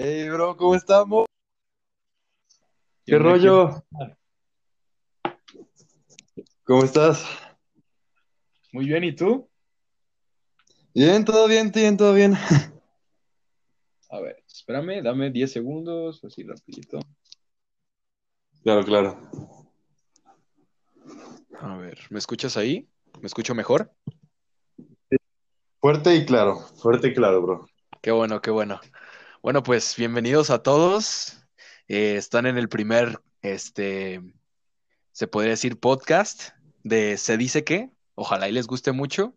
Hey, bro, ¿cómo estamos? ¿Qué rollo? ¿Cómo estás? Muy bien, ¿y tú? Bien, todo bien, bien, todo bien. A ver, espérame, dame 10 segundos, así rapidito. Claro, claro. A ver, ¿me escuchas ahí? ¿Me escucho mejor? Fuerte y claro, fuerte y claro, bro. Qué bueno, qué bueno. Bueno, pues bienvenidos a todos. Eh, están en el primer, este, se podría decir podcast de Se dice qué. Ojalá y les guste mucho.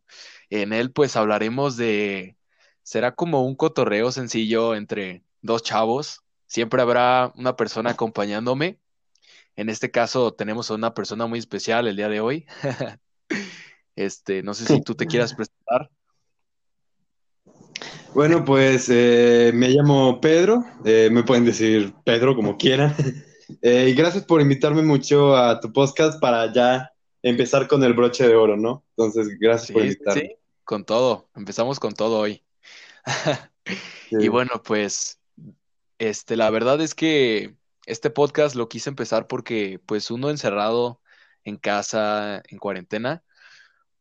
En él, pues hablaremos de, será como un cotorreo sencillo entre dos chavos. Siempre habrá una persona acompañándome. En este caso tenemos a una persona muy especial el día de hoy. Este, no sé si tú te quieras presentar. Bueno, pues eh, me llamo Pedro, eh, me pueden decir Pedro como quieran. Eh, y gracias por invitarme mucho a tu podcast para ya empezar con el broche de oro, ¿no? Entonces, gracias por invitarme. sí, con todo. Empezamos con todo hoy. Sí. Y bueno, pues, este, la verdad es que este podcast lo quise empezar porque, pues, uno encerrado en casa, en cuarentena,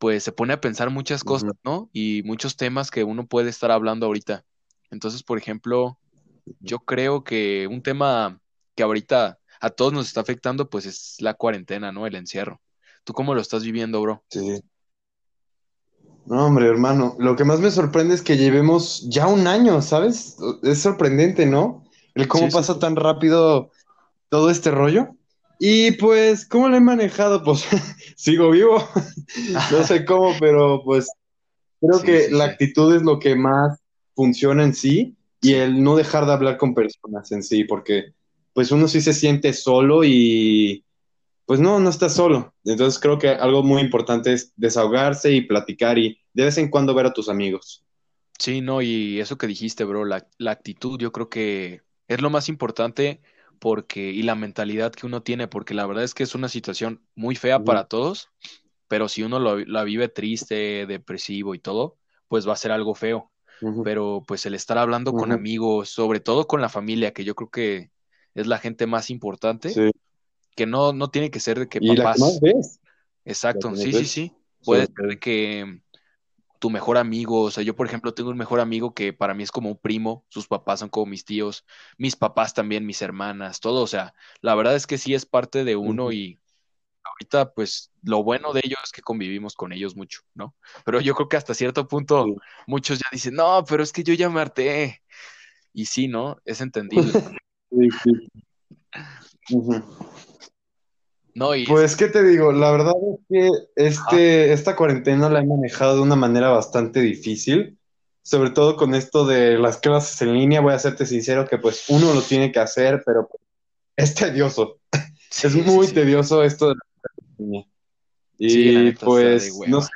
pues se pone a pensar muchas cosas. ¿no? Y muchos temas que uno puede estar hablando ahorita. Entonces, por ejemplo, yo creo que un tema que ahorita a todos nos está afectando, pues, es la cuarentena, ¿no? El encierro. ¿Tú cómo lo estás viviendo, bro? Sí. No, hombre, hermano, lo que más me sorprende es que llevemos ya un año, ¿sabes? Es sorprendente, ¿no? El cómo sí, pasa sí. tan rápido todo este rollo. Y pues, ¿cómo lo he manejado? Pues sigo vivo, no sé cómo, pero pues creo Sí, que sí, la sí. actitud es lo que más funciona en sí y el no dejar de hablar con personas en sí, porque pues uno sí se siente solo y pues no, no está solo. Entonces creo que algo muy importante es desahogarse y platicar y de vez en cuando ver a tus amigos. Sí, no, y eso que dijiste, bro, la, la actitud yo creo que es lo más importante porque, y la mentalidad que uno tiene, porque la verdad es que es una situación muy fea para todos, pero si uno lo- la vive triste, depresivo y todo, pues va a ser algo feo. Pero pues el estar hablando con amigos, sobre todo con la familia, que yo creo que es la gente más importante, Sí. que no, no tiene que ser de que Y la que más papás, ves, la exacto, que sí, sí, ves, sí, puede ser de que tu mejor amigo, o sea, yo por ejemplo tengo un mejor amigo que para mí es como un primo, sus papás son como mis tíos, mis papás también, mis hermanas, todo, o sea, la verdad es que sí es parte de uno y ahorita pues lo bueno de ellos es que convivimos con ellos mucho, ¿no? Pero yo creo que hasta cierto punto sí. muchos ya dicen, no, pero es que yo ya me harté. Y sí, ¿no? Es entendible. Sí, sí. No, y Pues, ¿qué te digo? La verdad es que este, esta cuarentena la he manejado de una manera bastante difícil, sobre todo con esto de las clases en línea, voy a serte sincero que pues uno lo tiene que hacer, pero es tedioso, es sí, muy sí. tedioso esto de la línea. Y pues, no sé,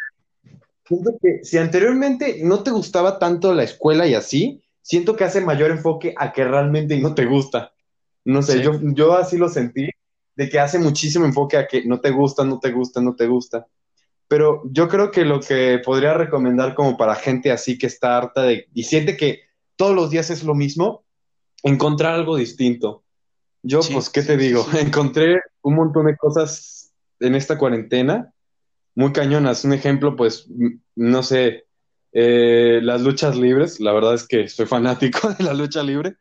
siento que si anteriormente no te gustaba tanto la escuela y así, siento que hace mayor enfoque a que realmente no te gusta. No sé, yo, yo así lo sentí, de que hace muchísimo enfoque a que no te gusta, no te gusta, no te gusta. Pero yo creo que lo que podría recomendar como para gente así que está harta de y siente que todos los días es lo mismo, encontrar algo distinto. Yo, sí, pues, ¿qué te digo? sí. Encontré un montón de cosas en esta cuarentena, muy cañonas. Un ejemplo, pues, no sé, eh, las luchas libres. La verdad es que soy fanático de la lucha libre.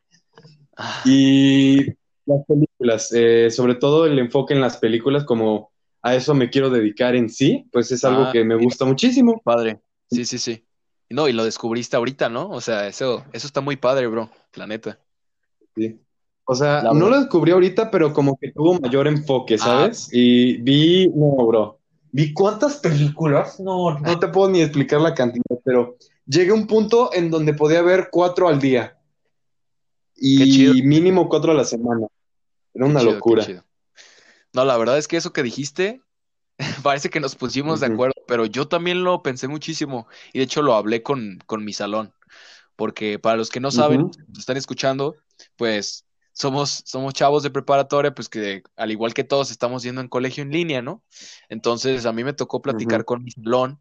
Ah, Y las películas, eh, sobre todo el enfoque en las películas, como a eso me quiero dedicar en sí, pues es algo ah, que me gusta muchísimo. padre. Sí, sí, sí. No, y lo descubriste ahorita, ¿no? O sea, eso, eso está muy padre, bro, la neta. Sí. O sea, no lo descubrí ahorita, pero como que tuvo mayor enfoque, Ah, ¿sabes? Y vi, no, bro, vi cuántas películas, no, no te puedo ni explicar la cantidad, pero llegué a un punto en donde podía ver cuatro al día y mínimo cuatro a la semana. Era una chido, locura. No, la verdad es que eso que dijiste, parece que nos pusimos de acuerdo, pero yo también lo pensé muchísimo y de hecho lo hablé con, con mi salón. porque para los que no saben, nos están escuchando, pues somos, somos chavos de preparatoria, pues que al igual que todos estamos yendo en colegio en línea, ¿no? Entonces a mí me tocó platicar con mi salón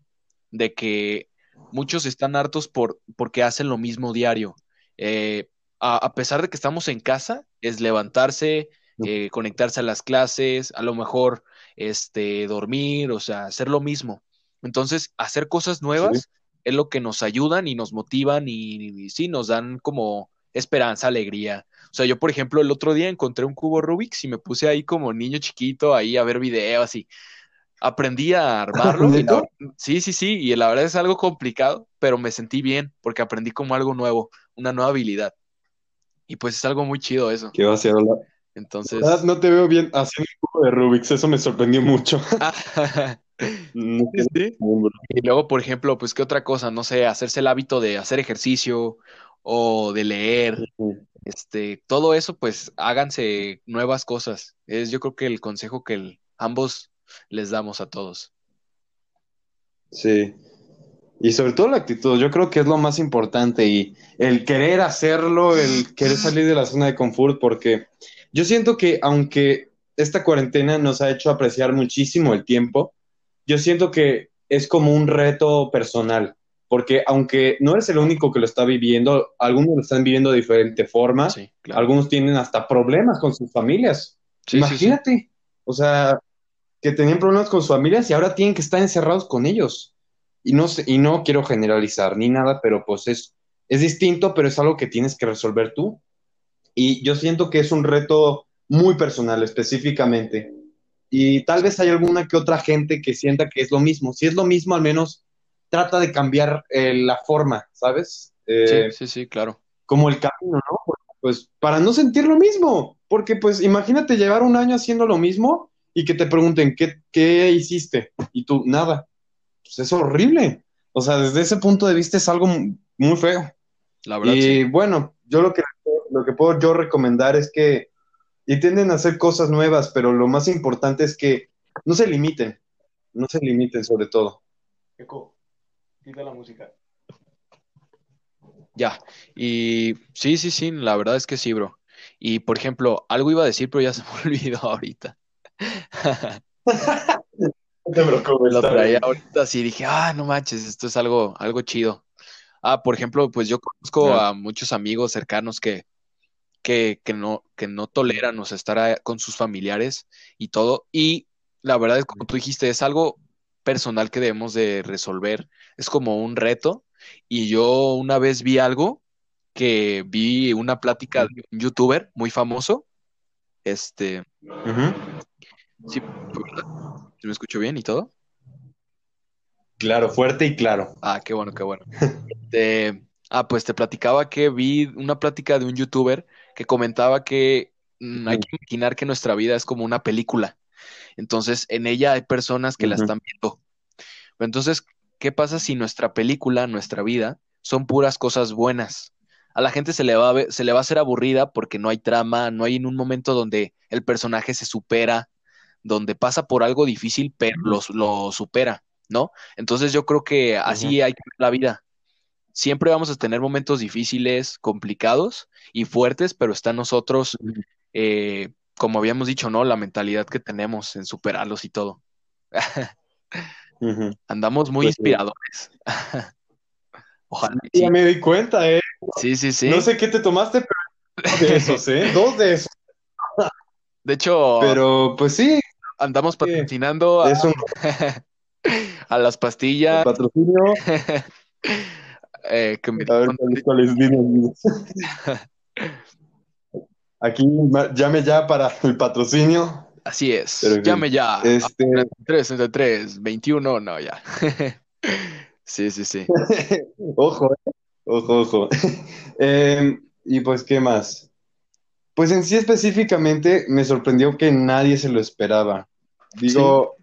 de que muchos están hartos por, porque hacen lo mismo diario. Eh, a, pesar de que estamos en casa, es levantarse, eh, conectarse a las clases, a lo mejor este, dormir, o sea, hacer lo mismo. Entonces, hacer cosas nuevas es lo que nos ayudan y nos motivan y, sí, nos dan como esperanza, alegría. O sea, yo, por ejemplo, el otro día encontré un cubo Rubik's y me puse ahí como niño chiquito, ahí a ver videos y aprendí a armarlo. sí, sí, sí, y la verdad es algo complicado, pero me sentí bien porque aprendí como algo nuevo, una nueva habilidad. Y pues es algo muy chido eso. ¿Qué va a ser? Entonces. No te veo bien haciendo un cubo de Rubik's, eso me sorprendió mucho. Y luego, por ejemplo, pues, ¿qué otra cosa? No sé, hacerse el hábito de hacer ejercicio o de leer. Este, todo eso, pues, háganse nuevas cosas. Es yo creo que el consejo que ambos les damos a todos. Sí. Y sobre todo la actitud, yo creo que es lo más importante y el querer hacerlo, el querer salir de la zona de confort, porque yo siento que aunque esta cuarentena nos ha hecho apreciar muchísimo el tiempo, yo siento que es como un reto personal, porque aunque no eres el único que lo está viviendo, algunos lo están viviendo de diferente forma, algunos tienen hasta problemas con sus familias. Imagínate, o sea, que tenían problemas con sus familias y ahora tienen que estar encerrados con ellos. Y no, y no quiero generalizar ni nada, pero pues es, es distinto, pero es algo que tienes que resolver tú. Y yo siento que es un reto muy personal específicamente y tal vez hay alguna que otra gente que sienta que es lo mismo. Si es lo mismo, al menos trata de cambiar eh, la forma, ¿sabes? Eh, sí, sí, sí, claro. Como el camino, ¿no? Pues para no sentir lo mismo, porque pues imagínate llevar un año haciendo lo mismo y que te pregunten, ¿qué, qué hiciste? Y tú, nada. Pues es horrible. O sea, desde ese punto de vista es algo muy feo. La verdad. Y bueno, yo lo que, lo que puedo yo recomendar es que y tienden a hacer cosas nuevas, pero lo más importante es que no se limiten, no se limiten sobre todo. Eco, quita la música. Ya, y sí, sí, sí, la verdad es que sí, bro. Y por ejemplo, algo iba a decir, pero ya se me olvidó ahorita. no te preocupes. Lo traía ahorita así, dije, ah, no manches, esto es algo, algo chido. Ah, por ejemplo, pues yo conozco a muchos amigos cercanos que, que, no, que no toleran, o sea, estar con sus familiares y todo. Y la verdad es, como tú dijiste, es algo personal que debemos de resolver. Es como un reto. Y yo una vez vi algo que vi una plática de un youtuber muy famoso. Este. Sí, ¿Se me escuchó bien y todo? Claro, fuerte y claro. Ah, qué bueno, qué bueno. Este, ah, pues te platicaba que vi una plática de un youtuber que comentaba que mm, hay que imaginar que nuestra vida es como una película. Entonces, en ella hay personas que la están viendo. Entonces, ¿qué pasa si nuestra película, nuestra vida, son puras cosas buenas? A la gente se le va a, se le va a hacer aburrida porque no hay trama, no hay en un momento donde el personaje se supera, donde pasa por algo difícil, pero lo, supera, ¿no? Entonces yo creo que así hay que ver la vida siempre vamos a tener momentos difíciles, complicados y fuertes, pero está en nosotros, eh, como habíamos dicho, ¿no? La mentalidad que tenemos en superarlos y todo. Andamos muy pues inspiradores. Ojalá. Ya me di cuenta, ¿eh? Sí, sí, sí. No sé qué te tomaste, pero de esos, ¿eh? Dos de esos. De hecho. Pero, pues sí. Andamos patrocinando a, a las pastillas. patrocinio. Eh, Aquí llame ya para el patrocinio. Así es. llame ya. Este... 33, 21, no, ya. sí, sí, sí. ojo, eh. ojo, ojo. Em, y pues, ¿qué más? Pues en sí específicamente me sorprendió que nadie se lo esperaba. Digo,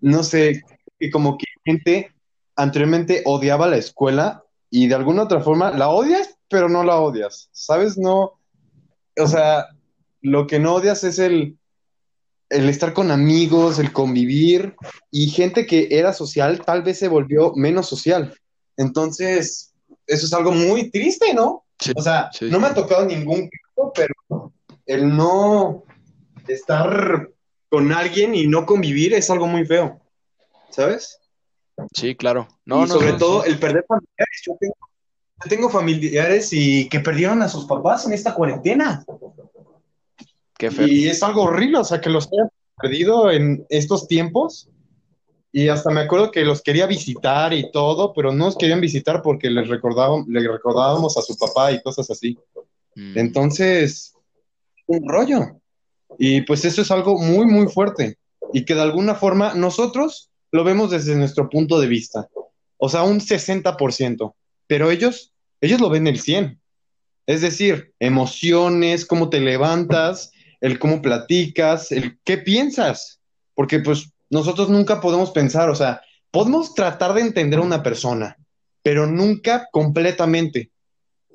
no sé, que como que gente anteriormente odiaba la escuela y de alguna otra forma la odias, pero no la odias, ¿sabes? No, o sea, lo que no odias es el, el estar con amigos, el convivir y gente que era social tal vez se volvió menos social. Entonces, eso es algo muy triste, ¿no? o sea, no me ha tocado ningún caso, pero el no estar con alguien y no convivir es algo muy feo, ¿sabes? Sí, claro. No, y sobre todo el perder familiares. Yo tengo tengo familiares y que perdieron a sus papás en esta cuarentena. Qué feo. Y es algo horrible, o sea, que los hayan perdido en estos tiempos. Y hasta me acuerdo que los quería visitar y todo, pero no los querían visitar porque les recordábamos, le recordábamos a su papá y cosas así. Mm, Entonces, un rollo. Y pues eso es algo muy, muy fuerte. Y que de alguna forma nosotros lo vemos desde nuestro punto de vista. O sea, un 60%. Pero ellos, ellos lo ven el 100%. Es decir, emociones, cómo te levantas, el cómo platicas, el qué piensas. Porque pues nosotros nunca podemos pensar, o sea, podemos tratar de entender a una persona, pero nunca completamente.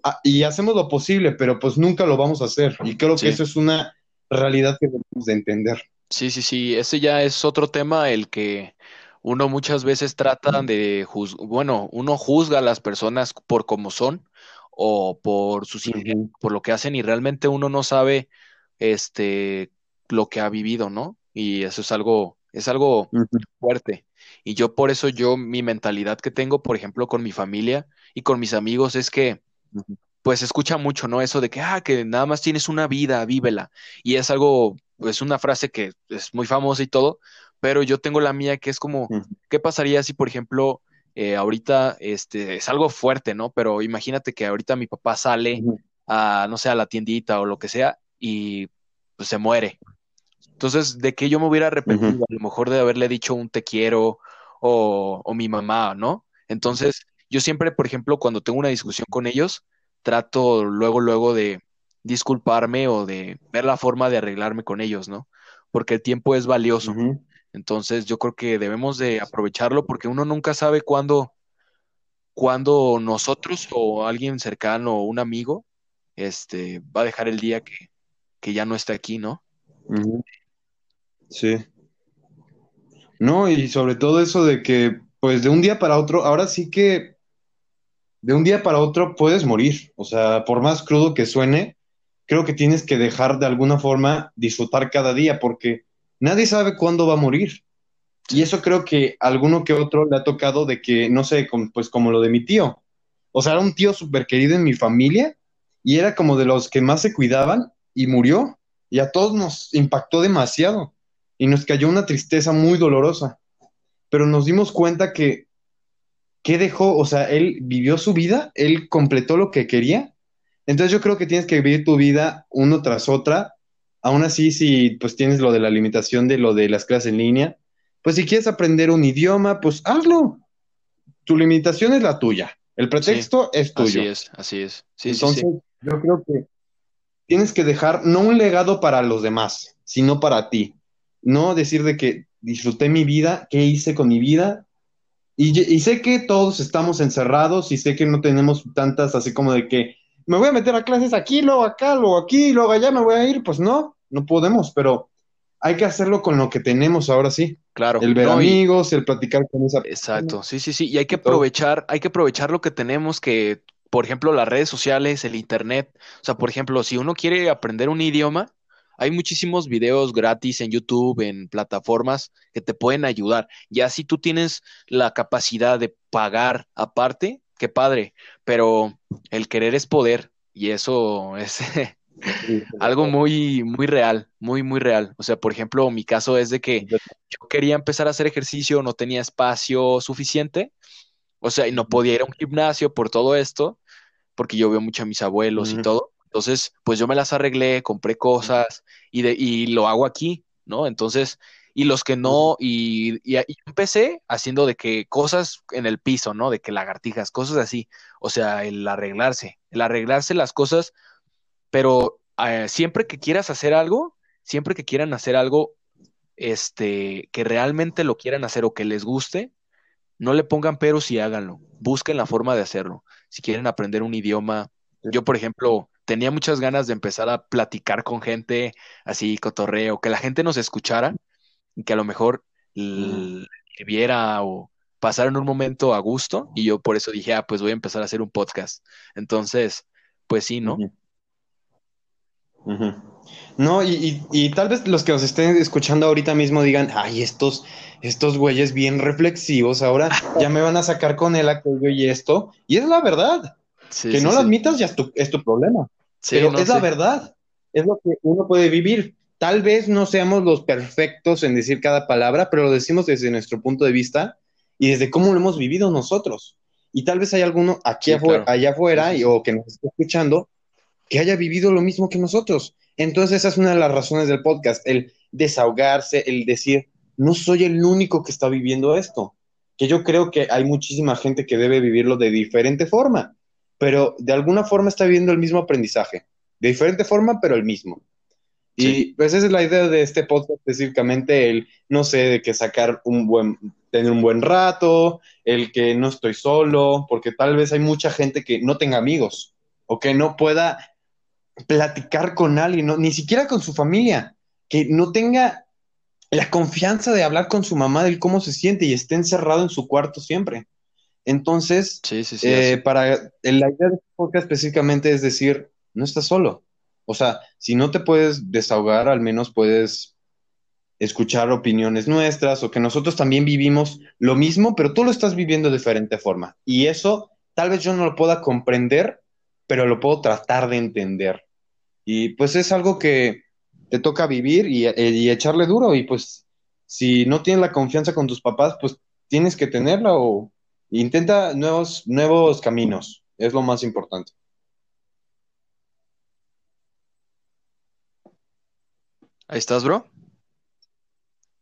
Ah, y hacemos lo posible, pero pues nunca lo vamos a hacer. Y creo Sí. que eso es una realidad que debemos de entender. Sí, sí, sí, ese ya es otro tema, el que uno muchas veces trata de juzgar, bueno, uno juzga a las personas por cómo son o por sus Ujú, por lo que hacen y realmente uno no sabe este lo que ha vivido, ¿no? Y eso es algo, es algo ujú, fuerte. Y yo por eso yo mi mentalidad que tengo, por ejemplo, con mi familia y con mis amigos es que ujú, pues se escucha mucho, ¿no? Eso de que, ah, que nada más tienes una vida, vívela. Y es algo, es una frase que es muy famosa y todo, pero yo tengo la mía que es como, ujú, ¿qué pasaría si, por ejemplo, eh, ahorita, este, es algo fuerte, ¿no? Pero imagínate que ahorita mi papá sale a, no sé, a la tiendita o lo que sea y pues se muere. Entonces, de que yo me hubiera arrepentido, a lo mejor de haberle dicho un te quiero o, o mi mamá, ¿no? Entonces, yo siempre, por ejemplo, cuando tengo una discusión con ellos, trato luego, luego de disculparme o de ver la forma de arreglarme con ellos, ¿no? Porque el tiempo es valioso. Entonces, yo creo que debemos de aprovecharlo porque uno nunca sabe cuándo, cuándo nosotros o alguien cercano o un amigo, este, va a dejar el día que, que ya no está aquí, ¿no? Sí. No, y sobre todo eso de que, pues de un día para otro, ahora sí que de un día para otro puedes morir. O sea, por más crudo que suene, creo que tienes que dejar de alguna forma disfrutar cada día, porque nadie sabe cuándo va a morir. Y eso creo que a alguno que otro le ha tocado de que, no sé, pues como lo de mi tío. O sea, era un tío súper querido en mi familia y era como de los que más se cuidaban y murió. Y a todos nos impactó demasiado y nos cayó una tristeza muy dolorosa. Pero nos dimos cuenta que, ¿qué dejó? O sea, él vivió su vida, él completó lo que quería. Entonces yo creo que tienes que vivir tu vida uno tras otra. Aún así, si pues tienes lo de la limitación de lo de las clases en línea, pues si quieres aprender un idioma, pues hazlo. Tu limitación es la tuya. El Sí, pretexto es así tuyo. es, así es. Sí, sí, sí. Entonces, yo creo que tienes que dejar no un legado para los demás, sino para ti. No decir de que disfruté mi vida, qué hice con mi vida. Y, y sé que todos estamos encerrados y sé que no tenemos tantas así como de que me voy a meter a clases aquí, luego acá, luego aquí, luego allá me voy a ir. Pues no, no podemos, pero hay que hacerlo con lo que tenemos ahora sí. Claro, El ver no, y amigos, el platicar con esa persona exacto, sí, sí, sí. Y hay que aprovechar, hay que aprovechar lo que tenemos que, por ejemplo, las redes sociales, el internet. O sea, por ejemplo, si uno quiere aprender un idioma, hay muchísimos videos gratis en YouTube, en plataformas que te pueden ayudar. Ya si tú tienes la capacidad de pagar aparte, qué padre, pero el querer es poder y eso es algo muy, muy real, muy, muy real. O sea, por ejemplo, mi caso es de que yo quería empezar a hacer ejercicio, no tenía espacio suficiente, o sea, y no podía ir a un gimnasio por todo esto, porque yo veo mucho a mis abuelos y todo. Entonces, pues yo me las arreglé, compré cosas y, de, y lo hago aquí, ¿no? Entonces, y los que no, y, y, y empecé haciendo de que cosas en el piso, ¿no? De que lagartijas, cosas así. O sea, el arreglarse, el arreglarse las cosas pero eh, siempre que quieras hacer algo, siempre que quieran hacer algo, este, que realmente lo quieran hacer o que les guste, no le pongan peros y háganlo. Busquen la forma de hacerlo. Si quieren aprender un idioma, yo, por ejemplo, tenía muchas ganas de empezar a platicar con gente así, cotorreo, que la gente nos escuchara que a lo mejor l- viera o pasaran un momento a gusto. Y yo por eso dije, ah, pues voy a empezar a hacer un podcast. Entonces, pues sí, ¿no? No, y, y- y tal vez los que nos estén escuchando ahorita mismo digan, ay, estos, estos güeyes bien reflexivos, ahora ya me van a sacar con el aquello y esto. Y es la verdad. que no lo admitas ya es tu, es tu problema. Pero es la verdad, es lo que uno puede vivir. Tal vez no seamos los perfectos en decir cada palabra, pero lo decimos desde nuestro punto de vista y desde cómo lo hemos vivido nosotros. Y tal vez hay alguno aquí afuera, allá afuera o que nos esté escuchando que haya vivido lo mismo que nosotros. Entonces esa es una de las razones del podcast, el desahogarse, el decir, no soy el único que está viviendo esto, que yo creo que hay muchísima gente que debe vivirlo de diferente forma, pero de alguna forma está viviendo el mismo aprendizaje, de diferente forma, pero el mismo. Y pues esa es la idea de este podcast específicamente, el, no sé, de que sacar un buen, tener un buen rato, el que no estoy solo, porque tal vez hay mucha gente que no tenga amigos o que no pueda platicar con alguien, ni siquiera con su familia, que no tenga la confianza de hablar con su mamá de cómo se siente y esté encerrado en su cuarto siempre. Entonces, eh, para la idea de este podcast específicamente es decir, no estás solo. O sea, si no te puedes desahogar, al menos puedes escuchar opiniones nuestras o que nosotros también vivimos lo mismo, pero tú lo estás viviendo de diferente forma. Y eso tal vez yo no lo pueda comprender, pero lo puedo tratar de entender. Y pues es algo que te toca vivir y, echarle duro. Y pues si no tienes la confianza con tus papás, pues tienes que tenerla o intenta nuevos, nuevos caminos. Es lo más importante. Ahí estás, bro.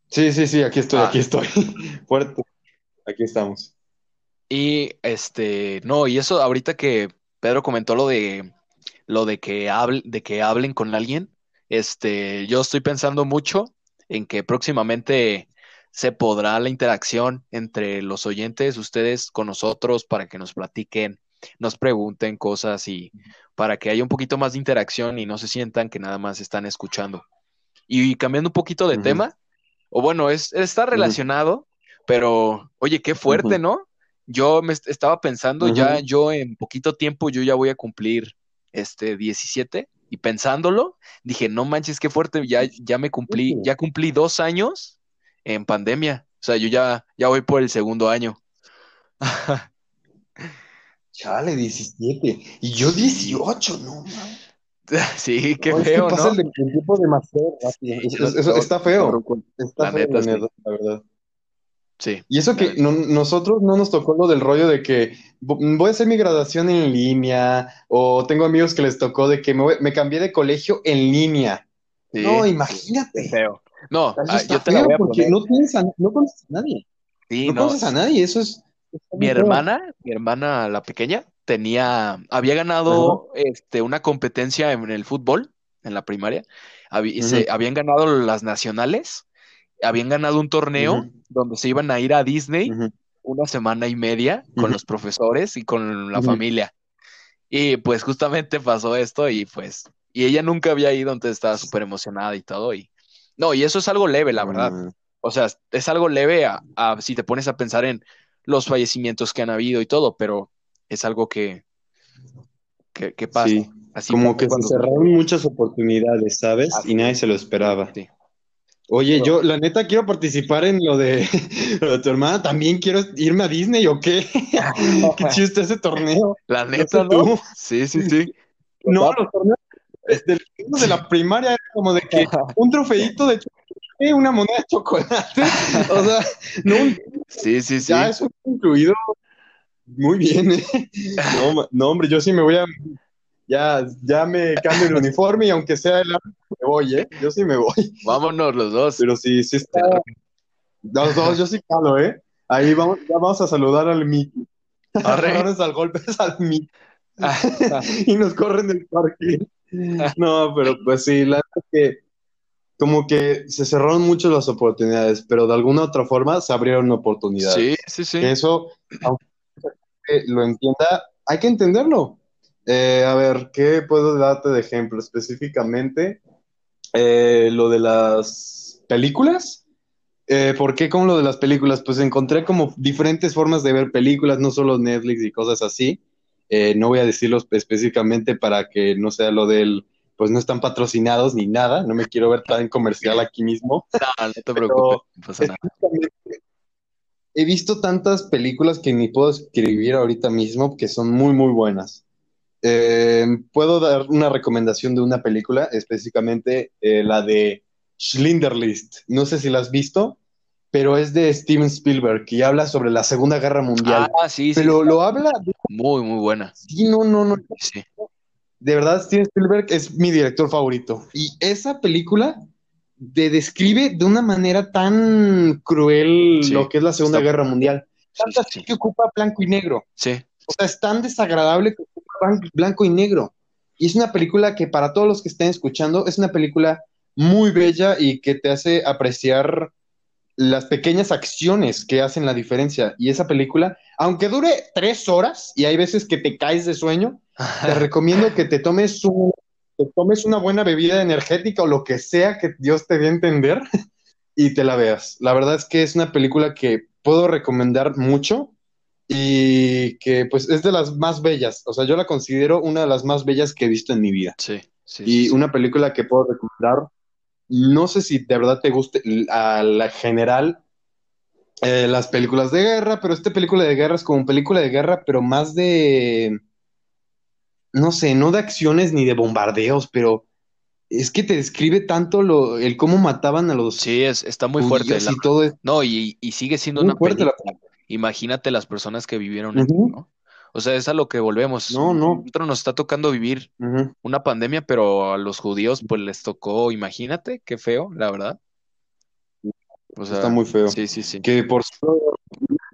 Sí, sí, sí, aquí estoy, aquí ah. estoy. Fuerte. Aquí estamos. Y este, no, y eso ahorita que Pedro comentó lo de lo de que de que hablen con alguien, este, yo estoy pensando mucho en que próximamente se podrá la interacción entre los oyentes, ustedes con nosotros, para que nos platiquen, nos pregunten cosas y para que haya un poquito más de interacción y no se sientan que nada más están escuchando. Y cambiando un poquito de tema, o bueno, es, está relacionado, pero oye, qué fuerte, ¿no? Yo me estaba pensando ya, yo en poquito tiempo, yo ya voy a cumplir este 17 y pensándolo, dije, no manches, qué fuerte, ya, ya me cumplí, ya cumplí dos años en pandemia. O sea, yo ya, ya voy por el segundo año. Chale, 17. Y yo 18, no Sí, qué feo, ¿no? Pasa el, tiempo demasiado Eso, está feo. Está feo, la verdad. Sí. Y eso que nosotros no nos tocó lo del rollo de que voy a hacer mi graduación en línea, o tengo amigos que les tocó de que me, cambié de colegio en línea. No, imagínate. Feo. No, ah, yo te feo porque no, conoces a nadie. no, conoces a nadie, eso es. Mi hermana, mi hermana la pequeña, tenía, había ganado este, una competencia en el fútbol, en la primaria, se, habían ganado las nacionales habían ganado un torneo donde se iban a ir a Disney una semana y media con los profesores y con la familia. Y pues justamente pasó esto y pues, y ella nunca había ido, entonces estaba súper emocionada y todo. Y no, y eso es algo leve, la verdad. Mm. O sea, es algo leve a, si te pones a pensar en los fallecimientos que han habido y todo, pero es algo que, que, pasa. Así como que se cerraron muchas oportunidades, ¿sabes? y nadie se lo esperaba. Sí. Oye, yo la neta quiero participar en lo de, tu hermana. También quiero irme a Disney o qué. qué chiste ese torneo. La neta, ¿no? Sí, sí, sí. No, los torneos desde de la primaria era como de que un trofeito de chocolate, una moneda de chocolate. O sea, no. Sí, sí, sí. Ya eso incluido. Muy bien. ¿eh? No, no, hombre, yo sí me voy a ya, ya me cambio el uniforme y aunque sea el me voy, ¿eh? Yo sí me voy. Vámonos los dos. Pero sí, sí está. Los dos, yo sí calo, ¿eh? Ahí vamos, ya vamos a saludar al Mickey. Ahora al golpe es al Mickey. y nos corren del parque. no, pero pues sí, la verdad que como que se cerraron mucho las oportunidades, pero de alguna otra forma se abrieron oportunidades. Sí, sí, sí. eso, aunque lo entienda, hay que entenderlo. Eh, a ver, ¿qué puedo darte de ejemplo específicamente? Eh, lo de las películas. Eh, ¿Por qué con lo de las películas? Pues encontré como diferentes formas de ver películas, no solo Netflix y cosas así. no voy a decirlo específicamente para que no sea lo del, pues no están patrocinados ni nada, no me quiero ver tan comercial aquí mismo. No, no te preocupes, no pasa nada. He visto tantas películas que ni puedo escribir ahorita mismo que son muy, muy buenas. Eh, puedo dar una recomendación de una película, específicamente eh, la de Schindler List. No sé si la has visto, pero es de Steven Spielberg y habla sobre la Segunda Guerra Mundial. Ah, sí, sí. Pero lo habla. Muy, muy buena. Sí, no, no, no. Sí. De verdad, Steven Spielberg es mi director favorito. Y esa película te describe de una manera tan cruel Sí, lo que es la Segunda está- Guerra Mundial. Tanto sí, así sí. que ocupa blanco y negro. Sí, O sea, es tan desagradable que ocupa blan- blanco y negro. Y es una película que para todos los que estén escuchando, es una película muy bella y que te hace apreciar las pequeñas acciones que hacen la diferencia. Y esa película, aunque dure tres horas y hay veces que te caes de sueño, te recomiendo que te tomes un- te tomes una buena bebida energética o lo que sea que Dios te dé a entender y te la veas. La verdad es que es una película que puedo recomendar mucho y que pues es de las más bellas. O sea, yo la considero una de las más bellas que he visto en mi vida. sí, sí, Y sí. una película que puedo recomendar, no sé si de verdad te guste a la general eh, las películas de guerra, pero esta película de guerra es como película de guerra, pero más de, no sé, no de acciones ni de bombardeos, pero es que te describe tanto lo, el cómo mataban a los Sí, es, está muy fuerte. la- y todo es No, y, y sigue siendo muy una fuerte la. Imagínate las personas que vivieron esto, Ujú. ¿no? O sea, es a lo que volvemos. No, no. Nosotros nos está tocando vivir una pandemia, pero a los judíos pues les tocó, imagínate, qué feo, la verdad. O sea, Está muy feo. sí, sí, sí. que por su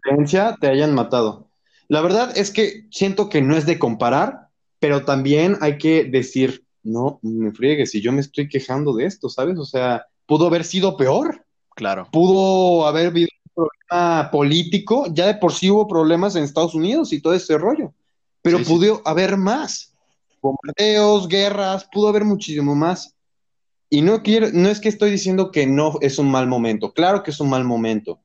creencia te hayan matado. La verdad es que siento que no es de comparar, pero también hay que decir, no, me friegue, si yo me estoy quejando de esto, ¿sabes? O sea, pudo haber sido peor, Claro, pudo haber habido un problema político, ya de por sí hubo problemas en Estados Unidos y todo ese rollo, pero Sí, sí. pudo haber más, bombardeos, guerras, pudo haber muchísimo más. Y no quiero, no es que estoy diciendo que no es un mal momento, claro que es un mal momento.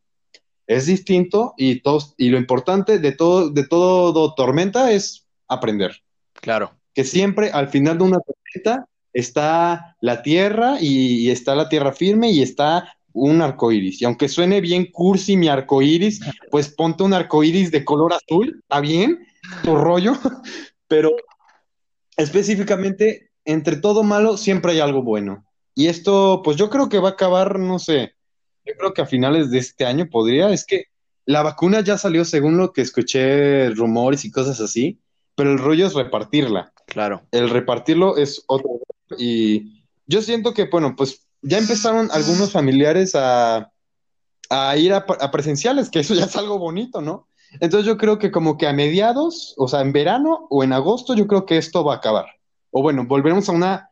Es distinto y todos, y lo importante de todo, de todo tormenta es aprender. Claro. Que siempre al final de una tormenta está la tierra y, y está la tierra firme y está un arco iris. Y aunque suene bien cursi mi arco iris, pues ponte un arco iris de color azul, ¿está bien? Tu rollo. Pero específicamente, entre todo malo, siempre hay algo bueno. Y esto, pues yo creo que va a acabar, no sé, yo creo que a finales de este año podría, es que la vacuna ya salió según lo que escuché, rumores y cosas así, pero el rollo es repartirla. Claro. El repartirlo es otro. Y yo siento que, bueno, pues ya empezaron algunos familiares a, a ir a, a presenciales, que eso ya es algo bonito, ¿no? Entonces yo creo que como que a mediados, o sea, en verano o en agosto, yo creo que esto va a acabar. O bueno, volveremos a una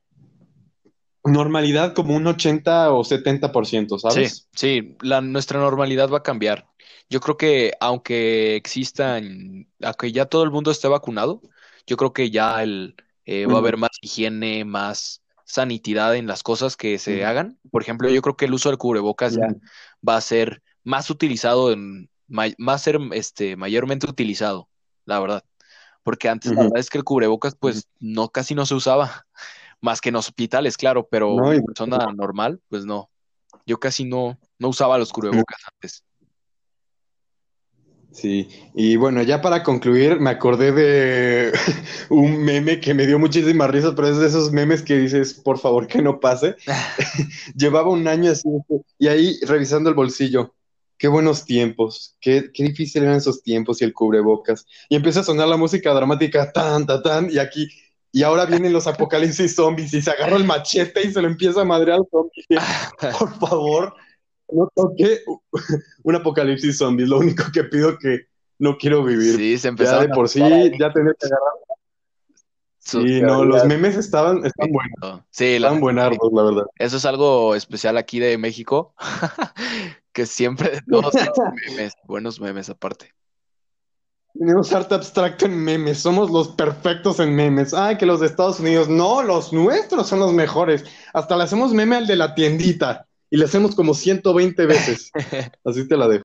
normalidad como un 80 o 70%, Sí, ¿sabes? sí, la, nuestra normalidad va a cambiar. Yo creo que aunque existan, aunque ya todo el mundo esté vacunado, yo creo que ya el, eh, va a haber más higiene, más sanitidad en las cosas que se hagan. Por ejemplo, yo creo que el uso del cubrebocas Ya. va a ser más utilizado en, va a ser este, mayormente utilizado, la verdad. Porque antes la verdad es que el cubrebocas pues no, casi no se usaba, más que en hospitales, claro, pero No, una persona normal, pues no. Yo casi no, no usaba los cubrebocas antes. Sí, y bueno, ya para concluir, me acordé de un meme que me dio muchísima risa, pero es de esos memes que dices, por favor, que no pase. Llevaba un año así, y ahí revisando el bolsillo, qué buenos tiempos, qué, qué difícil eran esos tiempos y el cubrebocas. Y empieza a sonar la música dramática, tan, tan, tan, y aquí, y ahora vienen los apocalipsis zombies, y se agarra el machete y se lo empieza a madrear al zombie. Por favor, no toque un apocalipsis zombies, lo único que pido que no quiero vivir. Sí, se Ya empezaron de por sí, ya tener que agarrar. Sí, no, los memes estaban, están buenos, No, Sí, están buenardos, la verdad. Eso es algo especial aquí de México, que siempre de todos los memes, buenos memes aparte. Tenemos arte abstracto en memes, somos los perfectos en memes. Ay, que los de Estados Unidos, no, los nuestros son los mejores. Hasta le hacemos meme al de la tiendita y le hacemos como 120 veces. Así te la dejo.